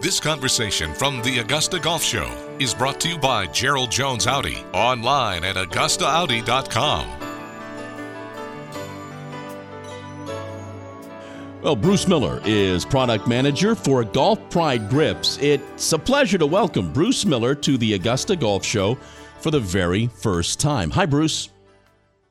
This conversation from the Augusta Golf Show is brought to you by Gerald Jones Audi, online at AugustaAudi.com. Well, Bruce Miller is product manager for Golf Pride Grips. It's a pleasure to welcome Bruce Miller to the Augusta Golf Show for the very first time. Hi, Bruce.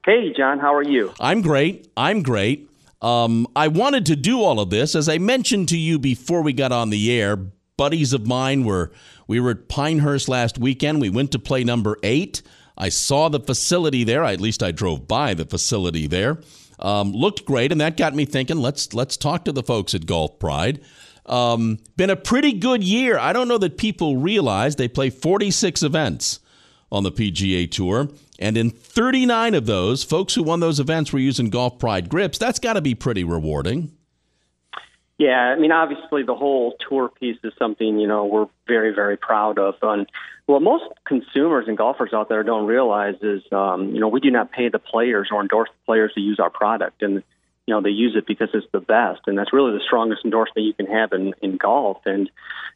Hey, John, how are you? I'm great. I'm great. Um, I wanted to do all of this, as I mentioned to you before we got on the air. Buddies of mine were we were at Pinehurst last weekend. We went to play number eight. I saw the facility there. At least I drove by the facility there. Um, looked great, and that got me thinking. Let's let's talk to the folks at Golf Pride. Um, been a pretty good year. I don't know that people realize they play 46 events on the PGA Tour. And in 39 of those, folks who won those events were using Golf Pride grips. That's got to be pretty rewarding. Yeah, I mean, obviously, the whole tour piece is something you know we're very, very proud of. And what most consumers and golfers out there don't realize is, um, you know, we do not pay the players or endorse the players to use our product, and you know they use it because it's the best, and that's really the strongest endorsement you can have in in golf. And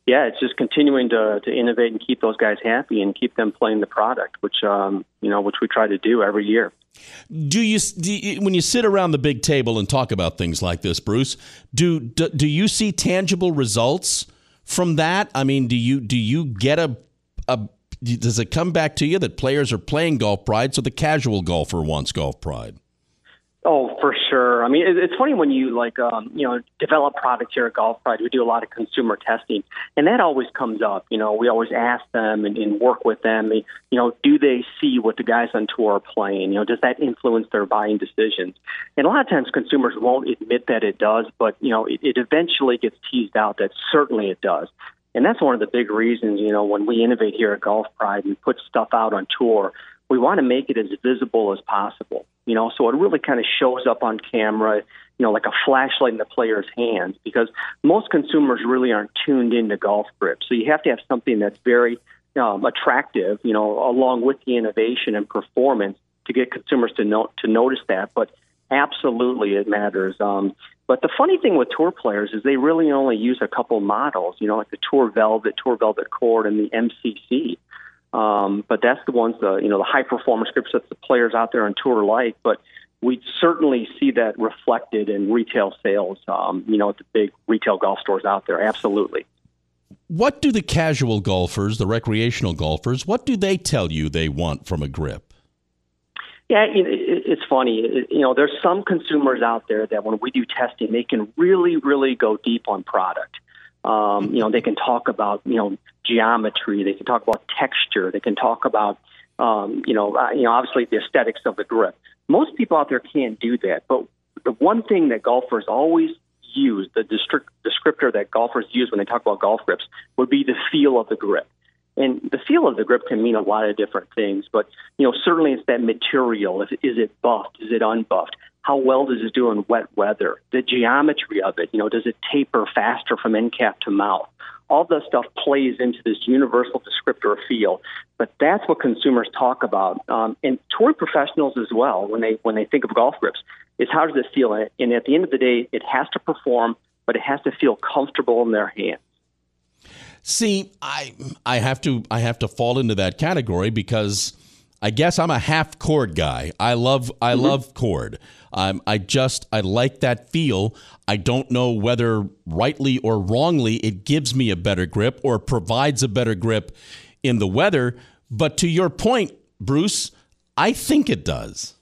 yeah, it's just continuing to to innovate and keep those guys happy and keep them playing the product, which um, you know which we try to do every year. Do you, do you, when you sit around the big table and talk about things like this, Bruce? Do, do do you see tangible results from that? I mean, do you do you get a a does it come back to you that players are playing golf pride so the casual golfer wants golf pride? Oh, for sure. I mean, it's funny when you like, um, you know, develop products here at Golf Pride. We do a lot of consumer testing, and that always comes up. You know, we always ask them and, and work with them. You know, do they see what the guys on tour are playing? You know, does that influence their buying decisions? And a lot of times, consumers won't admit that it does, but you know, it, it eventually gets teased out that certainly it does. And that's one of the big reasons, you know, when we innovate here at Golf Pride and put stuff out on tour, we want to make it as visible as possible. You know, so it really kind of shows up on camera, you know, like a flashlight in the player's hands because most consumers really aren't tuned into golf grips. So you have to have something that's very um, attractive, you know, along with the innovation and performance to get consumers to know to notice that. But absolutely, it matters. Um, but the funny thing with tour players is they really only use a couple models, you know, like the Tour Velvet, Tour Velvet Cord, and the MCC. Um, but that's the ones, the you know, the high performance grips that the players out there on tour like. But we certainly see that reflected in retail sales. Um, you know, at the big retail golf stores out there. Absolutely. What do the casual golfers, the recreational golfers, what do they tell you they want from a grip? Yeah, it's funny. You know, there's some consumers out there that when we do testing, they can really, really go deep on product. Um, you know, they can talk about you know geometry. They can talk about texture. They can talk about um, you know uh, you know obviously the aesthetics of the grip. Most people out there can't do that. But the one thing that golfers always use, the descriptor that golfers use when they talk about golf grips, would be the feel of the grip. And the feel of the grip can mean a lot of different things, but you know certainly it's that material. Is it buffed? Is it unbuffed? How well does it do in wet weather? The geometry of it, you know, does it taper faster from end cap to mouth? All this stuff plays into this universal descriptor of feel, but that's what consumers talk about, um, and tour professionals as well when they when they think of golf grips is how does it feel? And at the end of the day, it has to perform, but it has to feel comfortable in their hands. See, I I have to I have to fall into that category because I guess I'm a half cord guy. I love I mm-hmm. love cord. Um, I just I like that feel. I don't know whether rightly or wrongly it gives me a better grip or provides a better grip in the weather. But to your point, Bruce, I think it does.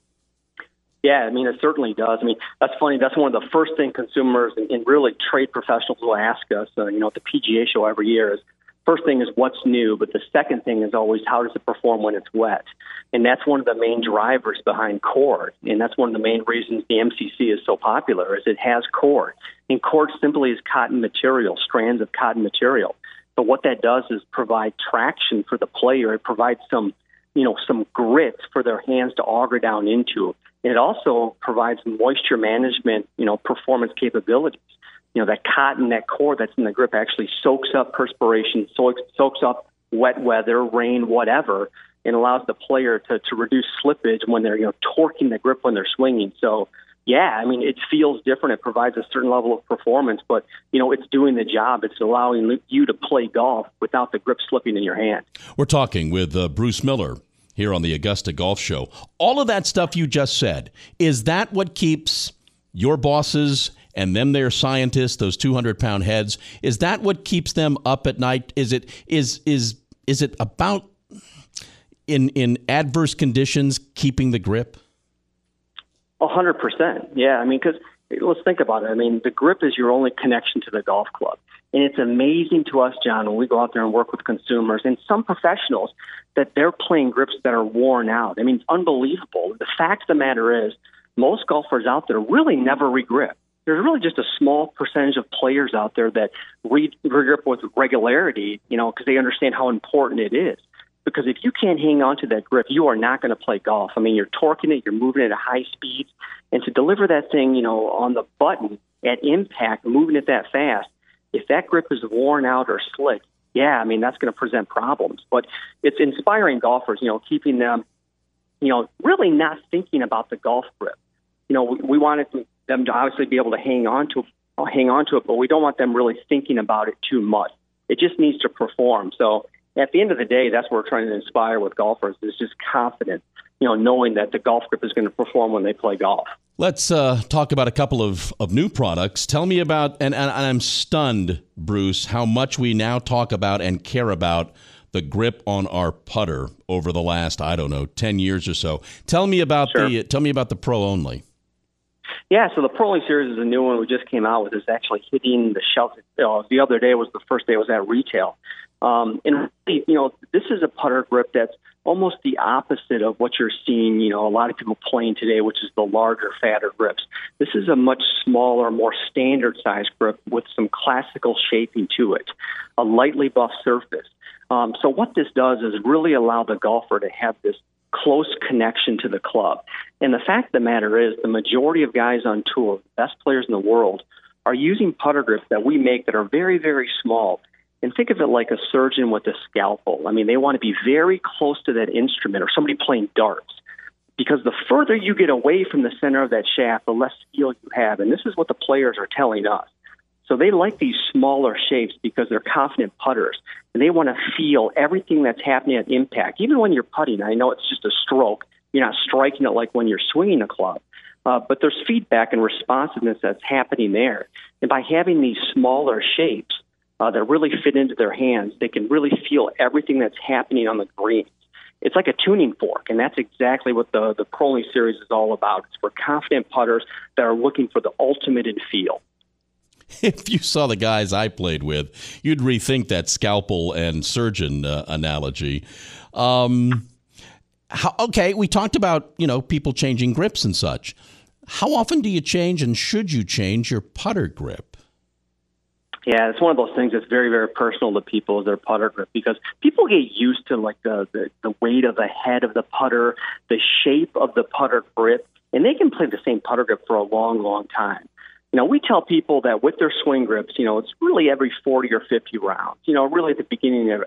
Yeah, I mean, it certainly does. I mean, that's funny. That's one of the first thing consumers and, and really trade professionals will ask us, uh, you know, at the PGA show every year is first thing is what's new, but the second thing is always how does it perform when it's wet? And that's one of the main drivers behind cord. And that's one of the main reasons the MCC is so popular is it has cord. And cord simply is cotton material, strands of cotton material. But what that does is provide traction for the player. It provides some, you know, some grit for their hands to auger down into. And it also provides moisture management, you know, performance capabilities you know, that cotton, that cord that's in the grip actually soaks up perspiration, soaks, soaks up wet weather, rain, whatever, and allows the player to, to reduce slippage when they're, you know, torquing the grip when they're swinging. So, yeah, I mean, it feels different. It provides a certain level of performance, but you know, it's doing the job. It's allowing you to play golf without the grip slipping in your hand. We're talking with uh, Bruce Miller here on the Augusta Golf Show. All of that stuff you just said is that what keeps your bosses and them their scientists, those two hundred pound heads, is that what keeps them up at night? Is it is is is it about in in adverse conditions keeping the grip? A hundred percent. Yeah, I mean, because let's think about it. I mean, the grip is your only connection to the golf club, and it's amazing to us, John, when we go out there and work with consumers and some professionals that they're playing grips that are worn out. I mean, it's unbelievable. The fact of the matter is, most golfers out there really never regrip. There's really just a small percentage of players out there that re- regrip with regularity, you know, because they understand how important it is because if you can't hang on to that grip, you are not going to play golf. I mean, you're torquing it, you're moving it at high speeds, and to deliver that thing, you know, on the button at impact, moving it that fast, if that grip is worn out or slick, yeah, I mean that's going to present problems. But it's inspiring golfers, you know, keeping them, you know, really not thinking about the golf grip. You know, we, we wanted them to obviously be able to hang on to hang on to it, but we don't want them really thinking about it too much. It just needs to perform. So at the end of the day, that's what we're trying to inspire with golfers is just confidence, you know, knowing that the golf grip is going to perform when they play golf. Let's uh, talk about a couple of, of new products. Tell me about, and, and I'm stunned, Bruce, how much we now talk about and care about the grip on our putter over the last, I don't know, 10 years or so. Tell me about sure. the tell me about the Pro Only. Yeah, so the Pro series is a new one we just came out with. It's actually hitting the shelf. Uh, the other day was the first day it was at retail. Um, and you know, this is a putter grip that's almost the opposite of what you're seeing, you know, a lot of people playing today, which is the larger, fatter grips. This is a much smaller, more standard size grip with some classical shaping to it, a lightly buffed surface. Um, so what this does is really allow the golfer to have this close connection to the club. And the fact of the matter is, the majority of guys on tour, the best players in the world, are using putter grips that we make that are very, very small and think of it like a surgeon with a scalpel. I mean, they want to be very close to that instrument or somebody playing darts. Because the further you get away from the center of that shaft, the less feel you have. And this is what the players are telling us. So they like these smaller shapes because they're confident putters. And they want to feel everything that's happening at impact. Even when you're putting, I know it's just a stroke. You're not striking it like when you're swinging a club. Uh, but there's feedback and responsiveness that's happening there. And by having these smaller shapes, uh, that really fit into their hands. They can really feel everything that's happening on the greens. It's like a tuning fork, and that's exactly what the the Pro series is all about. It's for confident putters that are looking for the ultimate in feel. If you saw the guys I played with, you'd rethink that scalpel and surgeon uh, analogy. Um, how, okay, we talked about you know people changing grips and such. How often do you change, and should you change your putter grip? Yeah, it's one of those things that's very, very personal to people is their putter grip because people get used to like the, the the weight of the head of the putter, the shape of the putter grip, and they can play the same putter grip for a long, long time. You know, we tell people that with their swing grips, you know, it's really every 40 or 50 rounds. You know, really at the beginning of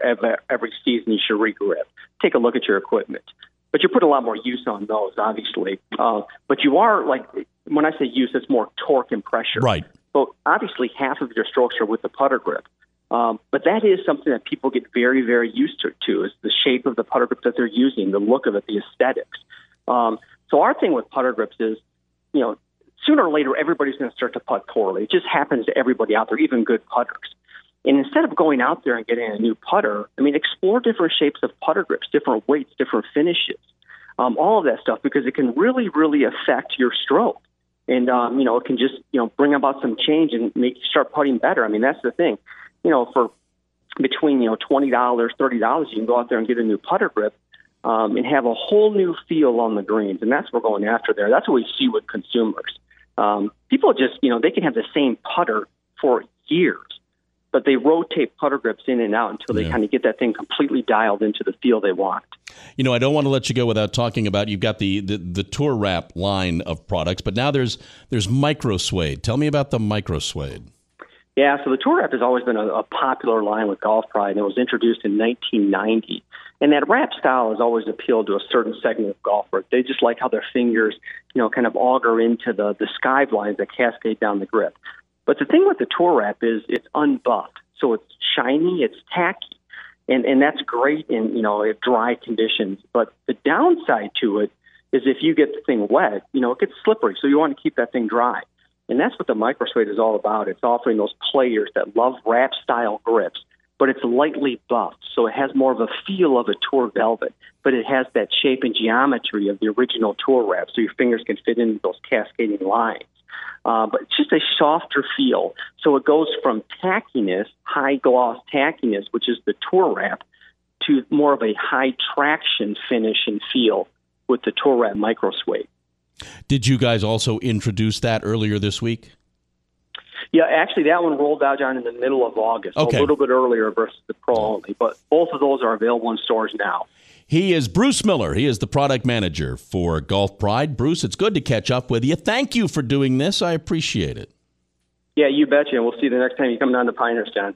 every season, you should regrip. Take a look at your equipment. But you put a lot more use on those, obviously. Uh, but you are, like, when I say use, it's more torque and pressure. Right. So obviously, half of your strokes are with the putter grip. Um, but that is something that people get very, very used to, to is the shape of the putter grip that they're using, the look of it, the aesthetics. Um, so our thing with putter grips is, you know, sooner or later everybody's going to start to putt poorly. It just happens to everybody out there, even good putters. And instead of going out there and getting a new putter, I mean, explore different shapes of putter grips, different weights, different finishes, um, all of that stuff, because it can really, really affect your stroke and um, you know it can just you know bring about some change and make you start putting better. I mean that's the thing, you know for between you know twenty dollars, thirty dollars, you can go out there and get a new putter grip um, and have a whole new feel on the greens, and that's what we're going after there. That's what we see with consumers. Um, people just you know they can have the same putter for years, but they rotate putter grips in and out until they yeah. kind of get that thing completely dialed into the feel they want. You know, I don't want to let you go without talking about you've got the the, the Tour Wrap line of products, but now there's there's Micro Suede. Tell me about the Micro Suede. Yeah, so the Tour Wrap has always been a, a popular line with Golf Pride, and it was introduced in 1990. And that wrap style has always appealed to a certain segment of golfers. They just like how their fingers, you know, kind of auger into the, the sky blinds that cascade down the grip. But the thing with the tour wrap is it's unbuffed. So it's shiny, it's tacky. And, and that's great in, you know, dry conditions. But the downside to it is if you get the thing wet, you know, it gets slippery. So you want to keep that thing dry. And that's what the microsuede is all about. It's offering those players that love wrap style grips but it's lightly buffed, so it has more of a feel of a tour velvet, but it has that shape and geometry of the original tour wrap, so your fingers can fit into those cascading lines. Uh, but it's just a softer feel. So it goes from tackiness, high gloss tackiness, which is the tour wrap, to more of a high traction finish and feel with the tour wrap micro suede. Did you guys also introduce that earlier this week? Yeah, actually, that one rolled out, John, in the middle of August, okay. a little bit earlier versus the Pro only. But both of those are available in stores now. He is Bruce Miller. He is the product manager for Golf Pride. Bruce, it's good to catch up with you. Thank you for doing this. I appreciate it. Yeah, you betcha. And we'll see you the next time you come down to Pinehurst, John.